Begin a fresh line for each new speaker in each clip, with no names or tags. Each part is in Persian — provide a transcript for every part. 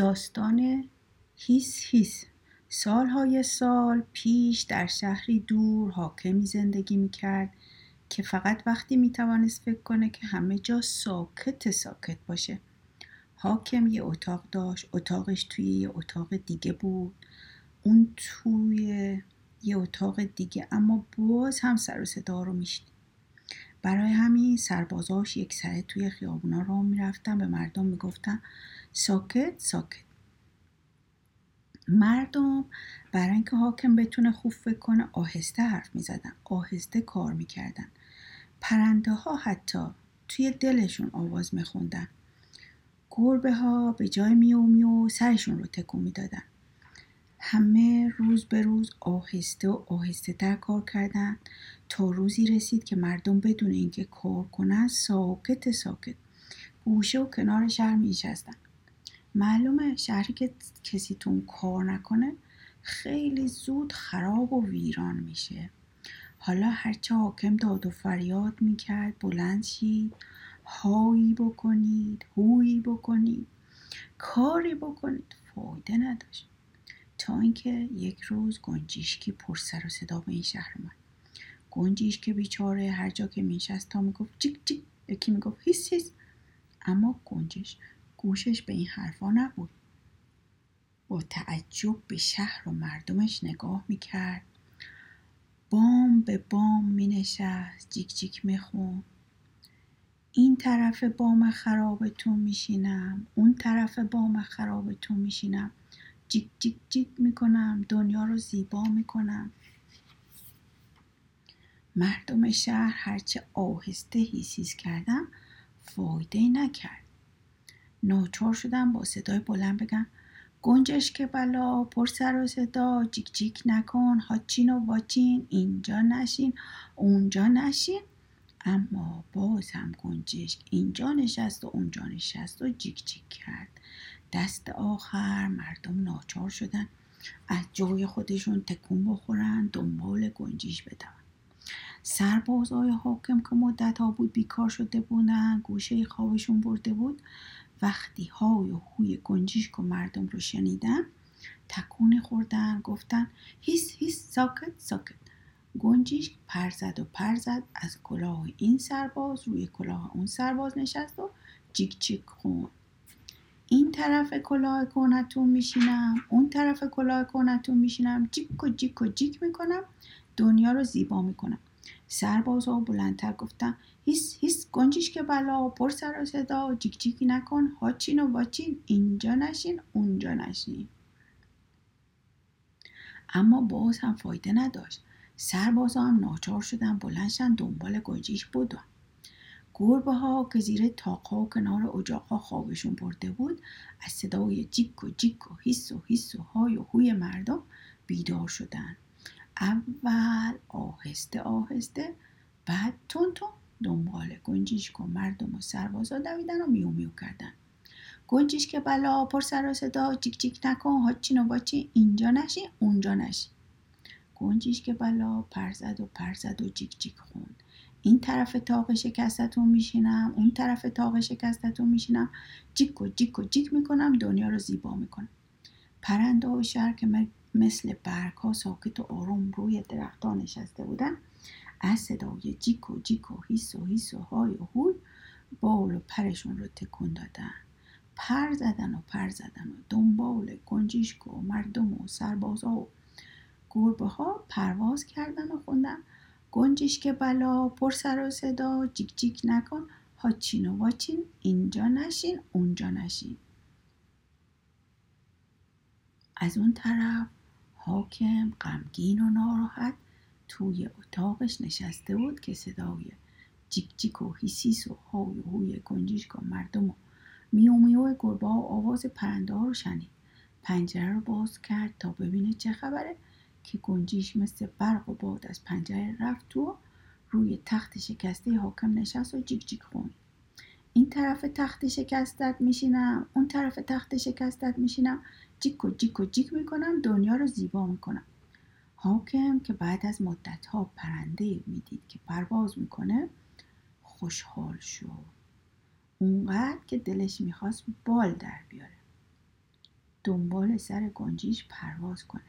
داستان هیس هیس. سالهای سال پیش در شهری دور حاکمی زندگی می‌کرد که فقط وقتی می‌توانست فکر کنه که همه جا ساکت ساکت باشه. حاکم یه اتاق داشت اتاقش توی یه اتاق دیگه بود. اون توی یه اتاق دیگه اما باز هم سر و صدا رو می‌شد برای همین سربازاش یک سره توی خیابونا را می‌رفتن به مردم می‌گفتن ساکت ساکت. مردم برای اینکه حاکم بتونه خوب فکر کنه آهسته حرف می‌زدن آهسته کار می‌کردن. پرنده ها حتی توی دلشون آواز میخوندن. گربه ها به جای میو میو سرشون رو تکون می‌دادن. همه روز به روز آهسته و آهسته تر کار کردن تا روزی رسید که مردم بدون اینکه کار کنن ساکت ساکت. گوشه و کنار شهر می معلومه شهری که کسی تون کار نکنه خیلی زود خراب و ویران میشه. حالا هرچه حاکم داد و فریاد می‌کرد بلند شید هایی بکنید هویی بکنید کاری بکنید. فایده نداشت. تا اینکه یک روز گنجیشکی پر سر و صدا به این شهر اومد. گنجیش که بیچاره هر جا که میشست تا می‌گفت جیک جیک یکی می‌گفت هیس هیس. اما گنجش گوشش به این حرفا نبود. با تعجب به شهر و مردمش نگاه می‌کرد. بام به بام می نشست جیک جیک می خون. این طرف بام خرابتون میشینم اون طرف بام خرابتون میشینم. جیک جیک جیک می‌کنم دنیا رو زیبا می‌کنم. مردم شهر هرچه آهسته هیسیز کردم فایده نکرد. ناچار شدم با صدای بلند بگم گنجش که بلا پر سر و صدا جیک جیک نکن هاچین و واچین اینجا نشین اونجا نشین. اما باز هم گنجش اینجا نشست و اونجا نشست و جیک جیک کرد. دست آخر مردم ناچار شدن. از جای خودشون تکون بخورن دنبال گنجیش بدون سربازای حاکم که مدت ها بود بیکار شده بودن گوشه خوابشون برده بود. وقتی های و هوی گنجیشک و مردم رو شنیدن تکون خوردن گفتن هیس هیس ساکت ساکت. گنجیشک پر زد و پر زد از کلاه این سرباز روی کلاه اون سرباز نشست و جیک جیک خون. این طرف کلاه کنتون میشینم اون طرف کلاه کنتون میشینم جیک و جیک و جیک می‌کنم دنیا رو زیبا می‌کنم. سربازها بلندتر گفتن هیس هیس گنجیش که بلا پر سر و صدا جیک جیکی نکن هاچین و واچین اینجا نشین اونجا نشین. اما باز هم فایده نداشت. سربازا هم ناچار شدن بلندشن دنبال گنجیش بودن. گربه ها که زیر تاقا و کنار اجاقا خوابشون برده بود از صدای جیک و جیک و هیس و هیس و های و هوی مردم بیدار شدن. اول آهسته آهسته بعد تون تون دنبال گنجیشک و مردم و سربازا دویدن و میو میو کردن. گنجیش که بلا پر سر و صدا جیک جیک نکن هاچین و باچی اینجا نشی اونجا نشی. گنجیش که بلا پرزد و پرزد و جیک جیک خوند. این طرف تاق شکستتون میشینم اون طرف تاق شکستتون میشینم. جیک و جیک و جیک می‌کنم دنیا رو زیبا می‌کنم. پرنده و شهر که مثل برگ ها ساکت و آروم روی درختان نشسته بودن از صدای جیک و جیک و هیس و هیس و های و هوی بال و پرشون رو تکون دادن. پر زدن و پر زدن و دنبال گنجیشک و مردم و سربازا و گربه ها پرواز کردن و خوندن. گنجیشک بلا پر سر و صدا جیک جیک نکن. هاچین و واچین اینجا نشین اونجا نشین. از اون طرف حاکم غمگین و ناراحت توی اتاقش نشسته بود که صدای جیک جیک و هیسیس و های و هوی گنجیشک و مردم و میو میو گربه و آواز پرنده ها رو شنید. پنجره رو باز کرد تا ببینه چه خبره که گنجیش مثل برق و باد از پنجره رفت تو روی تخت شکسته حاکم نشست و جیک جیک خوند این طرف تخت شکستت میشینم اون طرف تخت شکستت میشینم. جیک و جیک و جیک می‌کنم دنیا رو زیبا می‌کنم. حاکم که بعد از مدت ها پرنده می‌دید که پرواز می‌کنه خوشحال شد. اونقدر که دلش می‌خواست بال در بیاره. دنبال سر گنجیش پرواز کنه.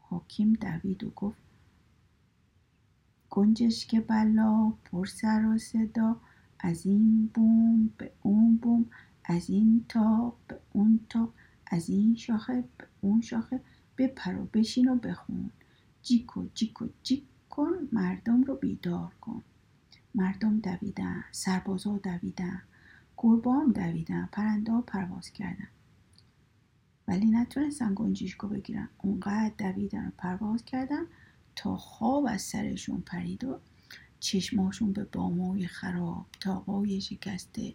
حاکیم دوید و گفت گنجش که بلا پر سر و صدا از این بوم به اون بوم از این تا به اون تا از این شاخه به اون شاخه. بپر و بشین و بخون. جیک و جیک کن مردم رو بیدار کن. مردم دویدن سربازا دویدن گربام دویدن پرنده پرواز کردن. ولی نتونستن گنجیشکو بگیرن. اونقدر دویدن و پرواز کردن تا خواب از سرشون پرید و چشماشون به بامای خراب تاقای شکسته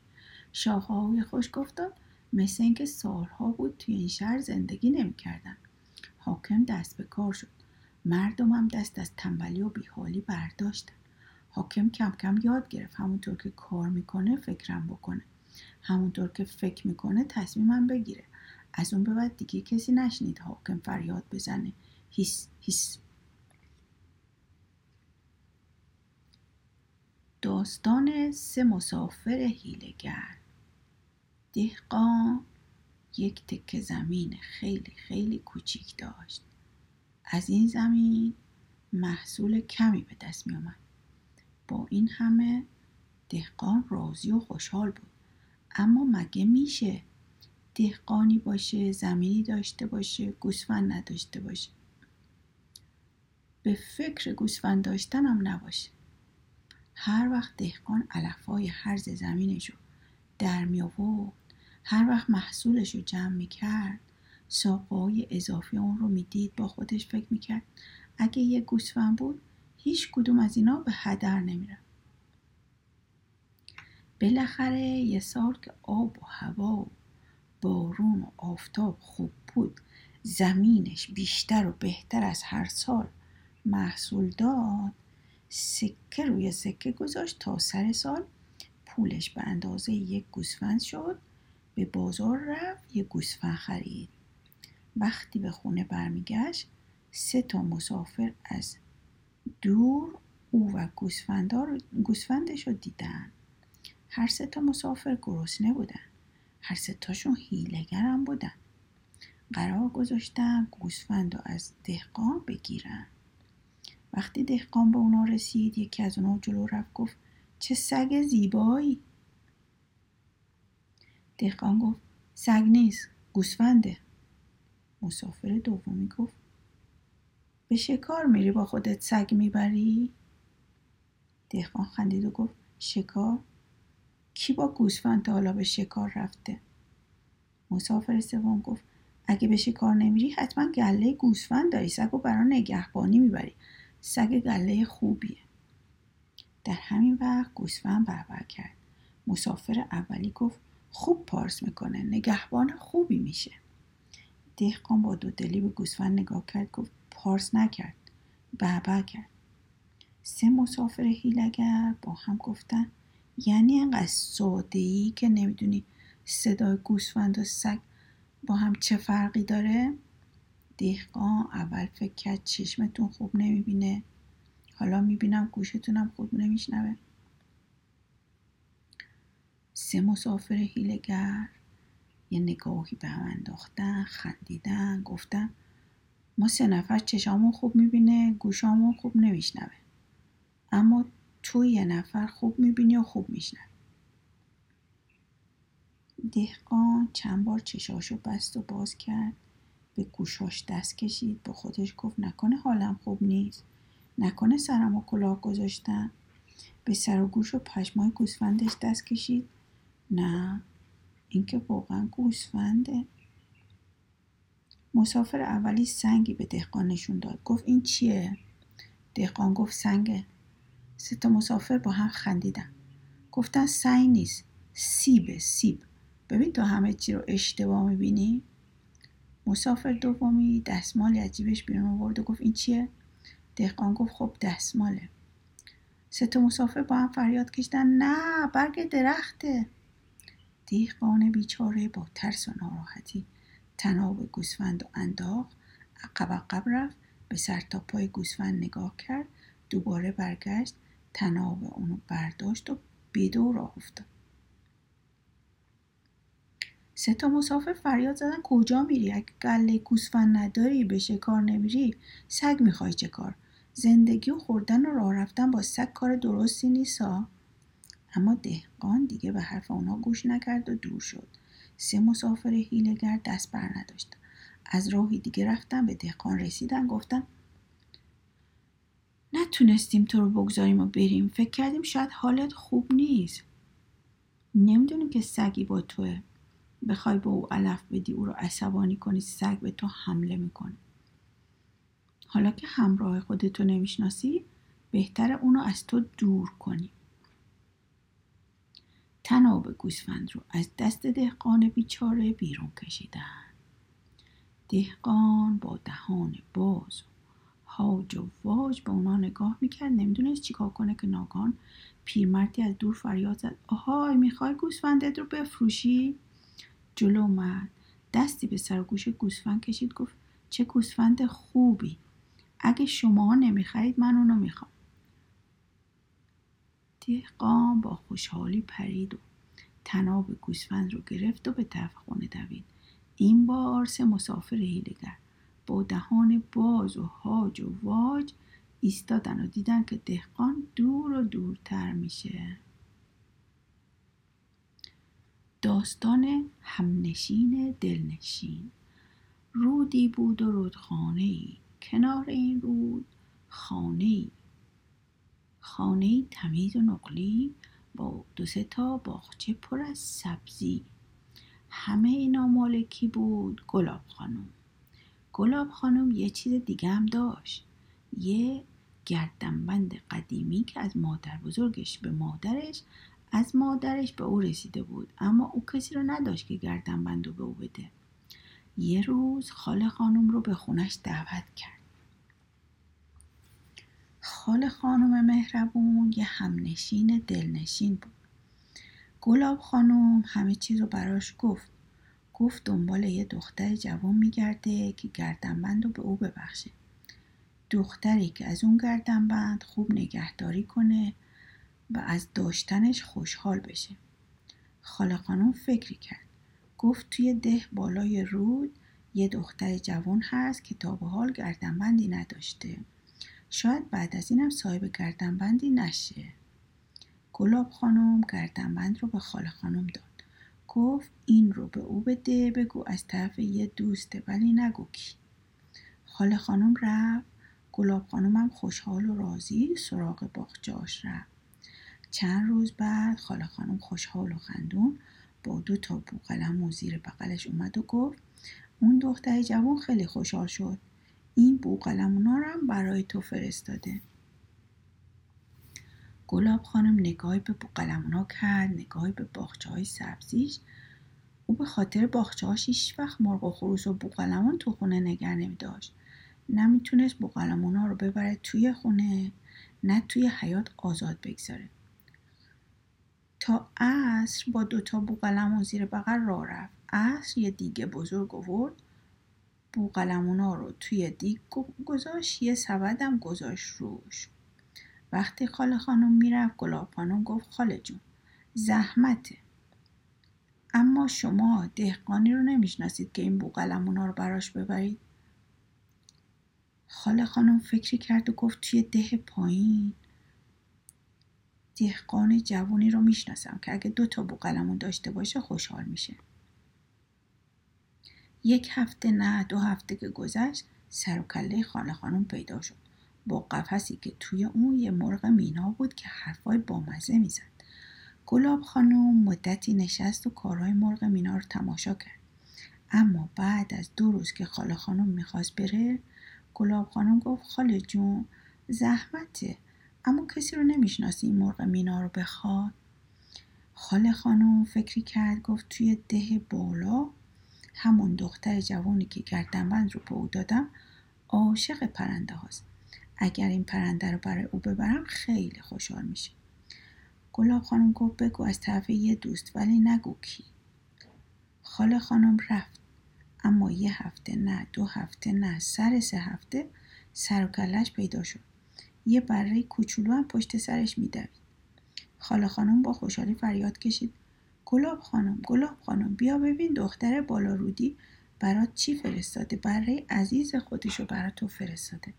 شاخهای خشک افتاد مثل اینکه سالها بود توی این شهر زندگی نمی‌کردن. حاکم دست به کار شد. هم دست از تنبلی و بیحالی برداشتن. حاکم کم کم یاد گرفت همونطور که کار می‌کنه فکرم بکنه. همونطور که فکر می‌کنه تصمیمم بگیره. از اون به بعد دیگه کسی نشنید حاکم فریاد بزنه. هیس هیس. داستان سه مسافر هیلگر دهقان یک تکه زمین خیلی خیلی کوچیک داشت. از این زمین محصول کمی به دست می اومد با این همه دهقان راضی و خوشحال بود. اما مگه میشه دهقانی باشه زمینی داشته باشه گوسفند نداشته باشه؟ به فکر گوسفند داشتن هم نباشه. هر وقت دهقان علفای هرز زمینشو در می آورد هر وقت محصولش رو جمع می کرد ساقه اضافی اون رو می‌دید با خودش فکر می‌کرد. اگه یه گوسفند بود هیچ کدوم از اینا به هدر نمیره بالاخره یه سال که آب و هوا و بارون و آفتاب خوب بود زمینش بیشتر و بهتر از هر سال محصول داد. سکه روی سکه گذاشت تا سر سال پولش به اندازه یک گوسفند شد. به بازار رفت یک گوسفند خرید. وقتی به خونه برمیگشت سه تا مسافر از دور او و گوسفندش رو دیدن. هر سه تا مسافر گرسنه بودن. هر سه تاشون هیلگر هم بودن. قرار گذاشتن گوسفند رو از دهقان بگیرن. وقتی دهقان به اونا رسید یکی از اونا جلو رفت گفت چه سگ زیبایی! دهقان گفت سگ نیست گوسفنده مسافر دومی گفت به شکار میری با خودت سگ می‌بری؟ دهقان خندید و گفت شکار؟ کی با گوسفند حالا به شکار رفته؟ مسافر سوم گفت اگه به شکار نمیری حتما گله گوسفند داری سگ و برای نگهبانی می‌بری سگ گله خوبیه در همین وقت گوسفند بربر کرد مسافر اولی گفت خوب پارس می‌کنه نگهبان خوبی میشه. دهقان با دو دلی به گوسفند نگاه کرد گفت پارس نکرد بعبع کرد. سه مسافر هیلگر با هم گفتن یعنی انقدر ساده ای که نمی‌دونی صدای گوسفند و سگ با هم چه فرقی داره؟ دهقان اول فکر کرد چشمتون خوب نمی‌بینه. حالا می‌بینم گوشتونم خوب نمیشنوه. سه مسافر هیلگر یه نگاهی به هم انداختن خندیدن گفتن ما سه نفر چشامون خوب می‌بینه گوشامون خوب نمیشنوه. اما تو یه نفر خوب می‌بینی و خوب میشنوه دهقان چند بار چشاشو بست و باز کرد. به گوشاش دست کشید. به خودش گفت نکنه حالم خوب نیست. نکنه سرم و کلاه گذاشتم. به سر و گوش و پشمای گوسفندش دست کشید. نه. اینکه واقعا گوسفنده. مسافر اولی سنگی به دهقان نشون داد. گفت این چیه؟ دهقان گفت سنگه. سه تا مسافر با هم خندیدن. گفتن سنگ نیست. سیبه سیب. ببین تو همه چی رو اشتباه می‌بینی؟ مسافر دومی دستمالی عجیبش بیرون آورد و گفت این چیه؟ دهقان گفت خب دستماله. سه تا مسافر با هم فریاد کشیدن. نه برگ درخته. دهقان بیچاره با ترس و ناراحتی تناب گوسفند و انداخت عقب عقب رفت به سر تا پای گوسفند نگاه کرد دوباره برگشت تناب اونو برداشت و بیدو راه افتاد. سه تا مسافر فریاد زدن کجا میری؟ اگه گله گوسفند نداری به شکار نمیری سگ می‌خوای چه کار؟ زندگی و خوردن و راه رفتن با سگ کار درستی نیستا اما دهقان دیگه به حرف اونا گوش نکرد و دور شد. سه مسافر هیلگر دست بر نداشتن. از راهی دیگه رفتن به دهقان رسیدن گفتن نتونستیم تو رو بگذاریم و بریم. فکر کردیم شاید حالت خوب نیست. نمی‌دونیم که سگی با توه. بخوای به او علف بدی او رو عصبانی کنی سگ به تو حمله می‌کنه. حالا که همراه خودتو نمی‌شناسی بهتر اونو از تو دور کنی. تناب گوسفند رو از دست دهقان بیچاره بیرون کشیدن. دهقان با دهان باز و هاج و واج به اونا نگاه می‌کرد نمی‌دونست چیکار کنه که ناگان پیرمردی از دور فریاد زد. آهای می‌خوای گوسفندت رو بفروشی؟ جلو اومد. دستی به سر گوش گوسفند کشید گفت چه گوسفند خوبی. اگه شما نمی‌خرید من اونو می‌خوام. دهقان با خوشحالی پرید و تناب گوسفند رو گرفت و به طرف خونه دوید. این بار سه مسافر هیلگر با دهان باز و هاج و واج ایستادن و دیدن که دهقان دور و دورتر میشه. داستان همنشین دلنشین. رودی بود و رودخانه ای کنار این رود خانه ای خانه ای تمیز و نقلی با دو سه تا باغچه پر از سبزی. همه اینا مالکی بود گلاب خانم. گلاب خانم یه چیز دیگه هم داشت. یه گردنبند قدیمی که از مادر بزرگش به مادرش از مادرش به او رسیده بود. اما او کسی رو نداشت که گردنبند رو به او بده. یه روز خاله خانم رو به خونش دعوت کرد. خاله خانم مهربون یه همنشین دلنشین بود. گلاب خانم همه چیز رو براش گفت. گفت دنبال یه دختر جوان میگرده که گردنبند رو به او ببخشه. دختری که از اون گردنبند خوب نگهداری کنه و از داشتنش خوشحال بشه. خاله خانم فکری کرد. گفت توی ده بالای رود یه دختر جوان هست که تا به حال گردنبندی نداشته. شاید بعد از اینم صاحب گردنبندی نشه. گلاب خانم گردنبند رو به خاله خانم داد. گفت این رو به او بده بگو از طرف یه دوسته ولی نگو کی. خاله خانم رفت. گلاب خانم خوشحال و راضی سراغ باغچه‌اش رفت. چند روز بعد خاله خانم خوشحال و خندون با دو تا بوقلم و زیر بغلش اومد و گفت اون دختر جوان خیلی خوشحال شد. این بوقلمونا رو هم برای تو فرستاده. گلاب خانم نگاهی به بوقلمونا کرد نگاهی به باخچه های سبزیش. او به خاطر باخچه هاش هیچ وقت مرغ و خروس و بوقلمون تو خونه نگر نمی داشت نمی‌تونست بوقلمونا رو ببره توی خونه نه توی حیات آزاد بگذاره. تا عصر با دوتا بوقلمون زیر بغل راه رفت. عصر یه دیگه بزرگ آورد. بوقلمونا رو توی دیگ گذاشت یه سبدم گذاشت روش. وقتی خاله خانم می‌رفت گلاب خانم گفت خاله جون زحمته. اما شما دهقانی رو نمی‌شناسید که این بوقلمونا رو براش ببرید؟ خاله خانم فکری کرد و گفت توی ده پایین دهقان جوانی رو می‌شناسم که اگه دو تا بوقلمون داشته باشه خوشحال میشه. یک هفته نه دو هفته که گذشت سر و کله خانه خانم پیدا شد. با قفسی که توی اون یه مرغ مینا بود که حرفای بامزه می‌زد. گلاب خانم مدتی نشست و کارهای مرغ مینا رو تماشا کرد. اما بعد از دو روز که خاله خانم می‌خواست بره گلاب خانم گفت خاله جون زحمته. اما کسی رو نمی‌شناسی این مرغ مینا رو بخواد؟ خاله خانم فکری کرد گفت توی ده بالا همون دختر جوانی که گردنبند رو به او دادم عاشق پرنده هاست. اگر این پرنده رو برای او ببرم خیلی خوشحال میشه. گلاب خانم گفت بگو از طرف یه دوست ولی نگو کی. خاله خانم رفت. اما یه هفته نه دو هفته نه سر سه هفته سر و کلش پیدا شد. یه بره کوچولو هم پشت سرش میدوید. خاله خانم با خوشحالی فریاد کشید. گلاب خانم گلاب خانم بیا ببین دختر بالارودی برات چی فرستاده برای عزیز خودشو برات تو فرستاده.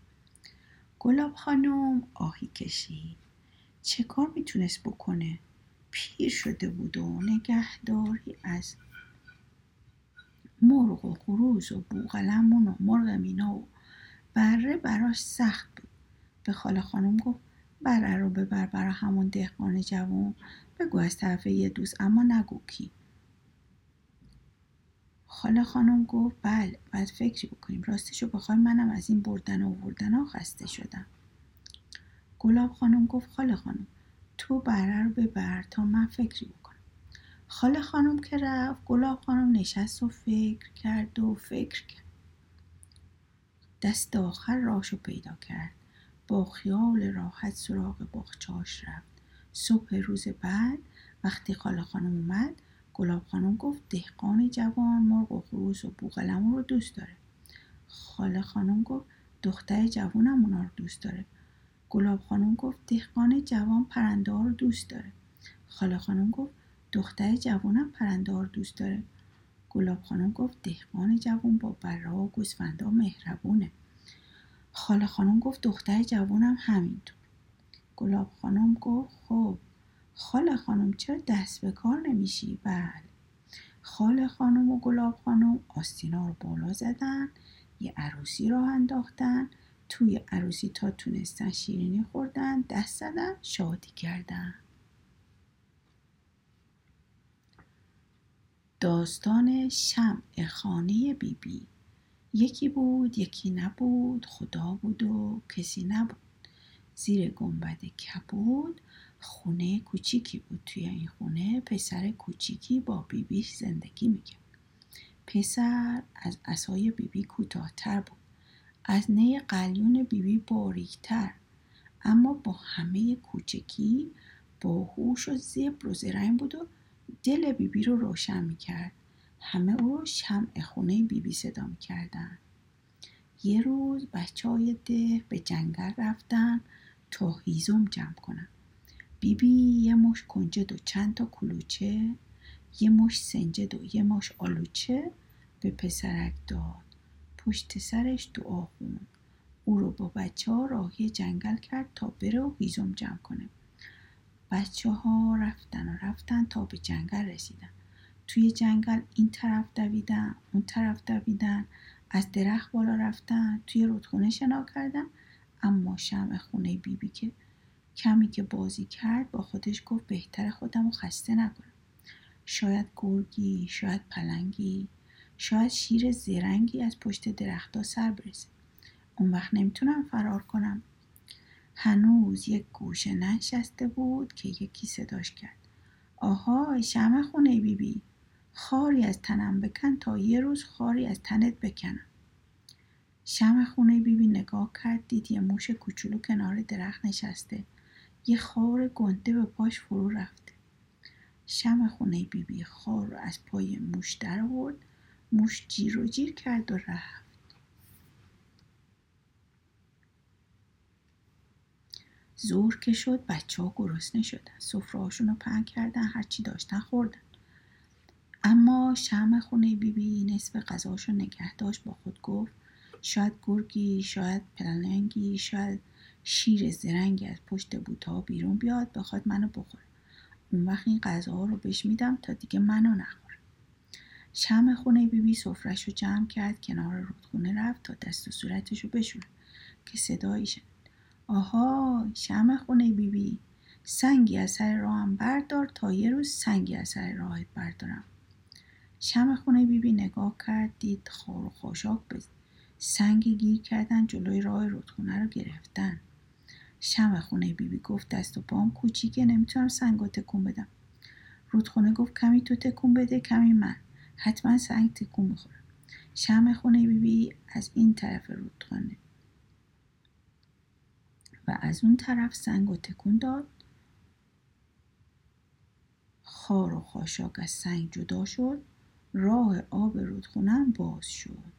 گلاب خانم آهی کشید. چه کار می‌تونست بکنه؟ پیر شده بود و نگهداری از مرغ و خروز و بوغلمون و مرغ مینا و بره براش سخت بود. به خاله خانم گفت بره رو ببر برا همون دهقان جوون. بگو از طرف یه دوست اما نگو کی. خاله خانم گفت بله باید فکری بکنیم. راستشو بخوای منم از این بردن و آوردن ها خسته شدم. گلاب خانم گفت خاله خانم تو بره رو ببر تا من فکری بکنم. خاله خانم که رفت گلاب خانم نشست و فکر کرد و فکر کرد. دست آخر راشو پیدا کرد. با خیال راحت سراغ باغچهاش رفت. صبح روز بعد وقتی خاله خانم اومد گلاب خانم گفت دهقان جوان مرغ و خروس و بوغلمون رو دوست داره. خاله خانم گفت دختر جوانم اونا رو دوست داره. گلاب خانم گفت دهقان جوان پرنده رو دوست داره. خاله خانم گفت دختر جوانم پرنده رو دوست داره. گلاب خانم گفت دهقان جوان با برا و گوسفندا مهربونه. خاله خانم گفت دختر جوانم همینطور. گلاب خانم گفت خب خاله خانم چرا دست به کار نمیشی؟ بله. خاله خانم و گلاب خانم آستینا رو بالا زدن یه عروسی راه انداختن توی عروسی تا تونستن شیرینی خوردن دست زدن شادی کردن. داستان شمع خانه بیبی. بی. یکی بود یکی نبود خدا بود و کسی نبود. زیر گنبد کبود. خونه کوچیکی بود توی این خونه. پسر کوچیکی با بیبیش زندگی می‌کرد. پسر از اسای بیبی کوتاهتر بود. از نی قلیون بیبی باریکتر. اما با همه کوچکی باهوش و زبر و زرنگ بود و دل بیبی رو روشن می‌کرد. همه او رو شمع خونه بیبی صدا می‌کردن. یه روز بچه های ده به جنگل رفتن. تا هیزم جمع کنن بیبی یه مش کنجد و چند تا کلوچه یه مش سنجد و یه مش آلوچه به پسرک داد. پشت سرش دعا خون او رو با بچه ها راهی جنگل کرد تا بره و هیزم جمع کنه. بچه ها رفتن و رفتن تا به جنگل رسیدن. توی جنگل این طرف دویدن اون طرف دویدن. از درخت بالا رفتن توی رودخونه شنا کردن. اما شمع خونه بیبی بی که کمی که بازی کرد با خودش گفت بهتر خودم رو خسته نکنم. شاید گرگی شاید پلنگی شاید شیر زرنگی از پشت درختها سر برسه. اون وقت نمی‌تونم فرار کنم. هنوز یک گوشه ننشسته بود که یکی صداش کرد. آها شمع خونه بیبی بی. خاری از تنم بکن تا یه روز خاری از تنت بکنم. شم خونه بیبی نگاه کرد دید یه موش کوچولو کنار درخت نشسته. یه خار گنده به پاش فرو رفته شم خونه بیبی خار رو از پای موش در آورد. موش جیر و جیر کرد و رفت. زور که شد بچه ها گرسنه شدن. سفره رو پهن کردن هرچی داشتن خوردن. اما شم خونه بیبی بی نصف غذاشو نگه داشت با خود گفت شاید گرگی شاید پلنگی شاید شیر زرنگی از پشت بوتا بیرون بیاد بخواد منو بخوره. اون وقت این غذاها رو بهش میدم تا دیگه منو نخوره. شم خونه بیبی سفرش رو جمع کرد کنار رودخونه رفت تا دست و صورتش رو بشونه که صدایی شد آها شم خونه بیبی. سنگی از سر راهم بردار تا یه روز سنگی از سر راهت بردارم. شم خونه بیبی نگاه کرد دید خار و خاشاک به سنگ گیر کردن جلوی راه رودخونه رو گرفتن. شم خونه بیبی گفت دست و پام کوچیکه نمی‌تونم سنگ تکون بدم. رودخونه گفت کمی تو تکون بده کمی من. حتما سنگ تکون می‌خوره. شم خونه بیبی از این طرف رودخانه. و از اون طرف سنگ و تکون داد. خار و خاشاک از سنگ جدا شد. راه آب رودخونم باز شد.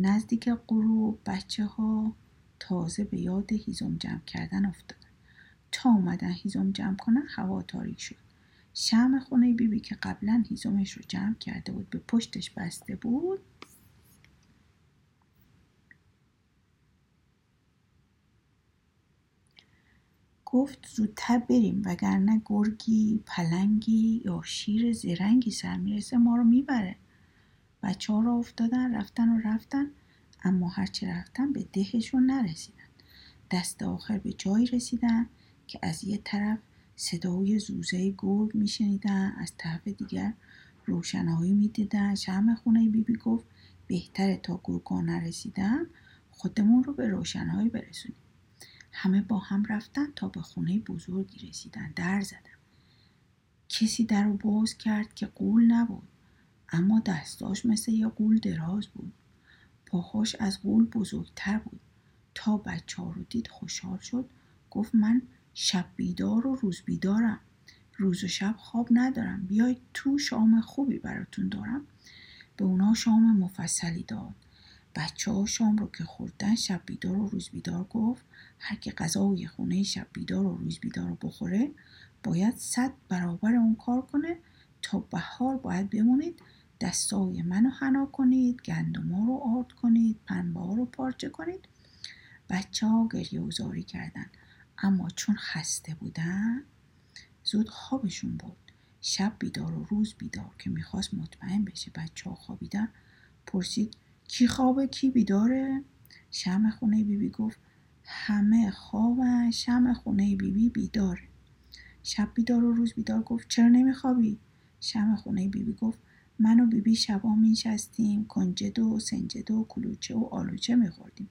نزدیک غروب بچه ها تازه به یاد هیزم جمع کردن افتادن. تا اومدن هیزم جمع کنن هوا تاریک شد. شم خونه بیبی بی که قبلا هیزمش رو جمع کرده بود به پشتش بسته بود. گفت زودتر بریم وگرنه گرگی پلنگی یا شیر زرنگی سر می‌رسه ما رو می‌بره. بچه ها را افتادن رفتن و رفتن اما هرچی رفتن به دهشون نرسیدن. دست آخر به جایی رسیدن که از یه طرف صدای زوزه گرگ میشنیدن از طرف دیگر روشنایی می‌دیدن. شم خونه بیبی بی گفت بهتره تا گرگا نرسیدن خودمون رو به روشنهایی برسونیم. همه با هم رفتن تا به خونه بزرگی رسیدن. در زدن. کسی در رو باز کرد که قول نبود. اما دستاش مثل یه قول دراز بود. پاهاش از قول بزرگتر بود. تا بچه ها رو دید خوشحال شد. گفت من شب بیدار و روز بیدارم. روز و شب خواب ندارم. بیاید تو شام خوبی براتون دارم. به اونا شام مفصلی داد. بچه ها شام رو که خوردن شب بیدار و روز بیدار گفت هر که غذای خونه شب بیدار و روز بیدار رو بخوره باید صد برابر اون کار کنه تا بهار باید بمونید. دستای منو حنا کنید گندما رو آرد کنید پنبه ها رو پارچه کنید. بچه ها گریه و زاری کردن. اما چون خسته بودن زود خوابشون بود شب بیدار و روز بیدار که می‌خواست مطمئن بشه بچه ها خوابیدن پرسید کی خوابه؟ کی بیداره؟ شم خونه بیبی بی گفت همه خوابن شم خونه بیبی بی بیداره. شب بیدار و روز بیدار گفت چرا نمیخوابی؟ شم خونه بیبی بی گفت من و بیبی شبا مینشستیم کنجد و سنجد و کلوچه و آلوچه میخوردیم.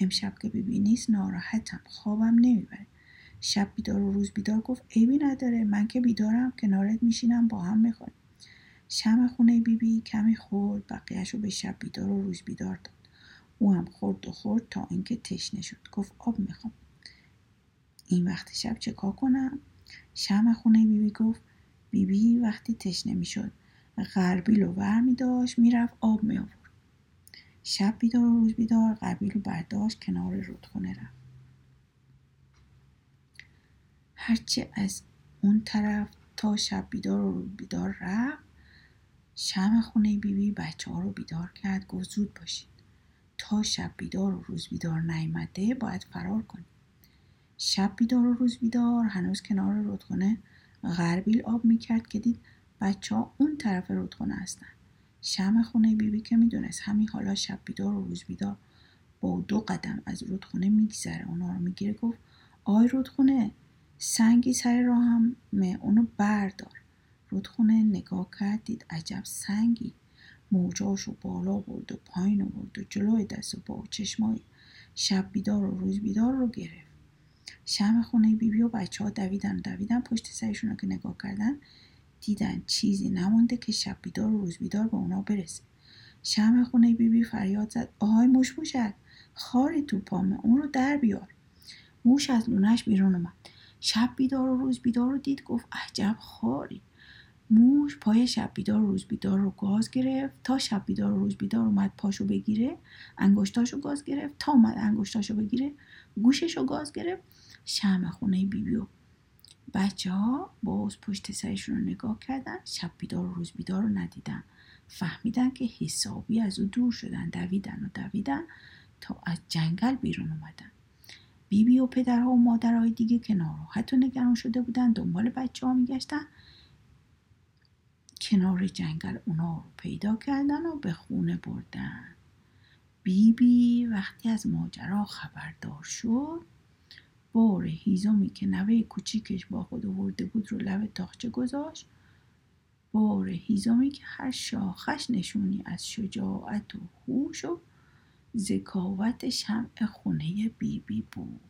امشب که بیبی نیست ناراحتم خوابم نمی‌بره. شب بیدار و روز بیدار گفت عیبی نداره من که بیدارم کنارت میشینم با هم می‌خوریم. شم خونه بیبی کمی خورد بقیهش رو به شب بیدار و روز بیدار داد. او هم خورد و خورد تا اینکه تشنه شد. گفت آب می‌خوام. این وقت شب چه کار کنم؟ شم خونه بیبی گفت بیبی وقتی تشنه می‌شد. غربیل و ور می داشت می‌رفت آب می آورد شب بیدار و روز بیدار غربیل و برداشت کنار رودخونه رفت. هرچی از اون طرف تا شب بیدار و روز بیدار رفت شم خونه بیبی بچه ها رو بیدار کرد گفت زود باشید. تا شب بیدار و روز بیدار نیامده باید فرار کنید شب بیدار و روز بیدار هنوز کنار رودخونه غربیل آب می‌کرد که دید بچه ها اون طرف رودخونه هستن. شم خونه بیبی بی که می‌دونست همین حالا شب بیدار و روز بیدار با دو قدم از رودخونه میگذره. اونا رو می‌گیره گفت آی رودخونه سنگی سر راهمه اونو بردار. رودخونه نگاه کرد دید عجب سنگی موجاشو بالا برد و پایین برد و جلوی دست و با چشمای شب بیدار و روز بیدار رو گرفت. شم خونه بیبی و بچه ها دویدن دویدن پشت سرشون رو که نگاه کردن دیدن چیزی نمونده که شب بیدار و روز بیدار به اونا برسه. شم خونه بیبی فریاد زد. آهای موش موشک خاری تو پامه اون رو در بیار. موش از لونش بیرون اومد. شب بیدار و روز بیدار رو دید گفت عجب خاری. موش پای شب بیدار و روز بیدار رو گاز گرفت. تا شب بیدار و روز بیدار اومد پاشو بگیره انگشتاشو گاز گرفت. تا اومد انگشتاشو بگیره گوششو گاز گرفت. شم خونه بیبی و بچه ها باز پشت سرشون رو نگاه کردن شب بیدار و روز بیدار رو ندیدن. فهمیدن که حسابی از او دور شدن دویدن و دویدن تا از جنگل بیرون اومدن. بیبی بی و پدرها و مادرهای دیگه که ناراحت و نگران شده بودن دنبال بچه ها میگشتن. کنار جنگل اونا رو پیدا کردن و به خونه بردن. بیبی بی وقتی از ماجرا خبردار شد بار هیزمی که نوه کوچیکش با خود آورده بود رو لب تاخچه گذاشت. بار هیزمی که هر شاخش نشونی از شجاعت و خوش و ذکاوت شمع خونه بیبی بی بود.